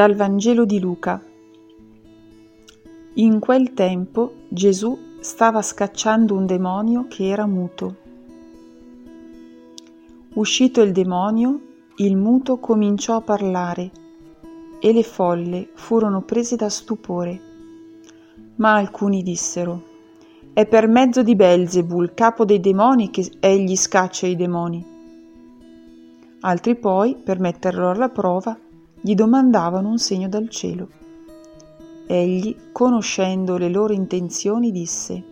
Dal Vangelo di Luca. In quel tempo Gesù stava scacciando un demonio che era muto. Uscito il demonio, il muto cominciò a parlare e le folle furono prese da stupore. Ma alcuni dissero, è per mezzo di Belzebul, capo dei demoni, che egli scaccia i demoni. Altri poi, per metterlo alla prova, gli domandavano un segno dal cielo. Egli, conoscendo le loro intenzioni, disse,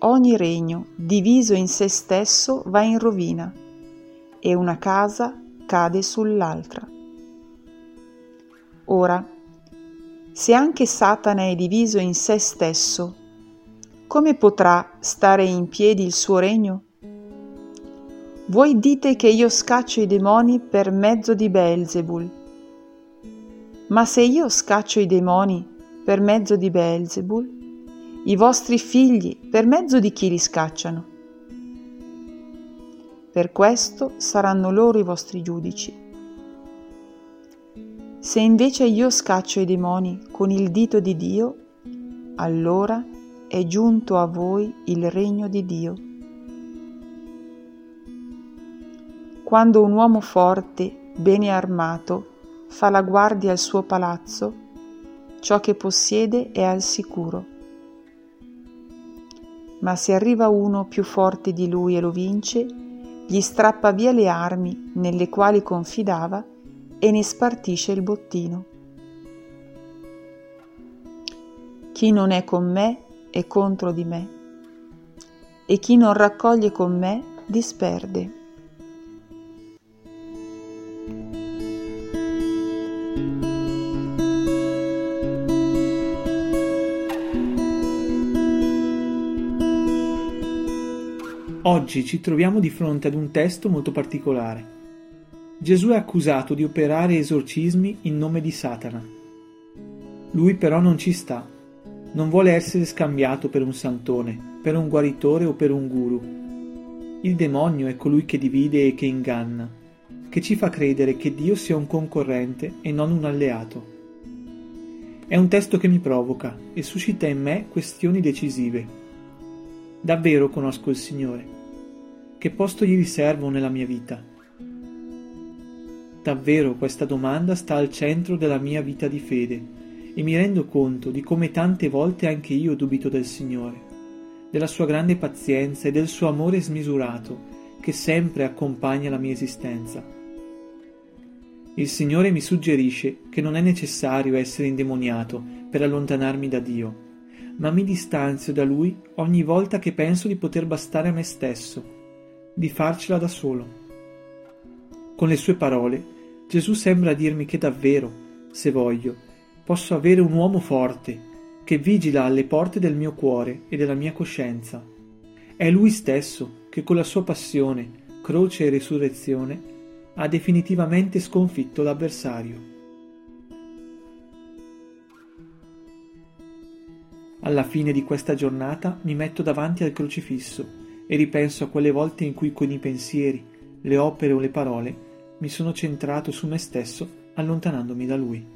Ogni regno diviso in se stesso va in rovina e una casa cade sull'altra. Ora, se anche Satana è diviso in se stesso, come potrà stare in piedi il suo regno? Voi dite che io scaccio i demoni per mezzo di Beelzebul. Ma se io scaccio i demoni per mezzo di Beelzebul, i vostri figli per mezzo di chi li scacciano? Per questo saranno loro i vostri giudici. Se invece io scaccio i demoni con il dito di Dio, allora è giunto a voi il regno di Dio. Quando un uomo forte, bene armato, fa la guardia al suo palazzo, ciò che possiede è al sicuro. Ma se arriva uno più forte di lui e lo vince, gli strappa via le armi nelle quali confidava e ne spartisce il bottino. Chi non è con me è contro di me, e chi non raccoglie con me disperde. Oggi ci troviamo di fronte ad un testo molto particolare. Gesù è accusato di operare esorcismi in nome di Satana. Lui però non ci sta. Non vuole essere scambiato per un santone, per un guaritore o per un guru. Il demonio è colui che divide e che inganna, che ci fa credere che Dio sia un concorrente e non un alleato. È un testo che mi provoca e suscita in me questioni decisive. Davvero conosco il Signore? Che posto gli riservo nella mia vita? Davvero questa domanda sta al centro della mia vita di fede e mi rendo conto di come tante volte anche io dubito del Signore, della sua grande pazienza e del suo amore smisurato che sempre accompagna la mia esistenza. Il Signore mi suggerisce che non è necessario essere indemoniato per allontanarmi da Dio, ma mi distanzio da Lui ogni volta che penso di poter bastare a me stesso di farcela da solo. Con le sue parole, Gesù sembra dirmi che davvero, se voglio, posso avere un uomo forte che vigila alle porte del mio cuore e della mia coscienza. È lui stesso che con la sua passione, croce e risurrezione ha definitivamente sconfitto l'avversario. Alla fine di questa giornata mi metto davanti al crocifisso e ripenso a quelle volte in cui con i pensieri, le opere o le parole mi sono centrato su me stesso allontanandomi da lui.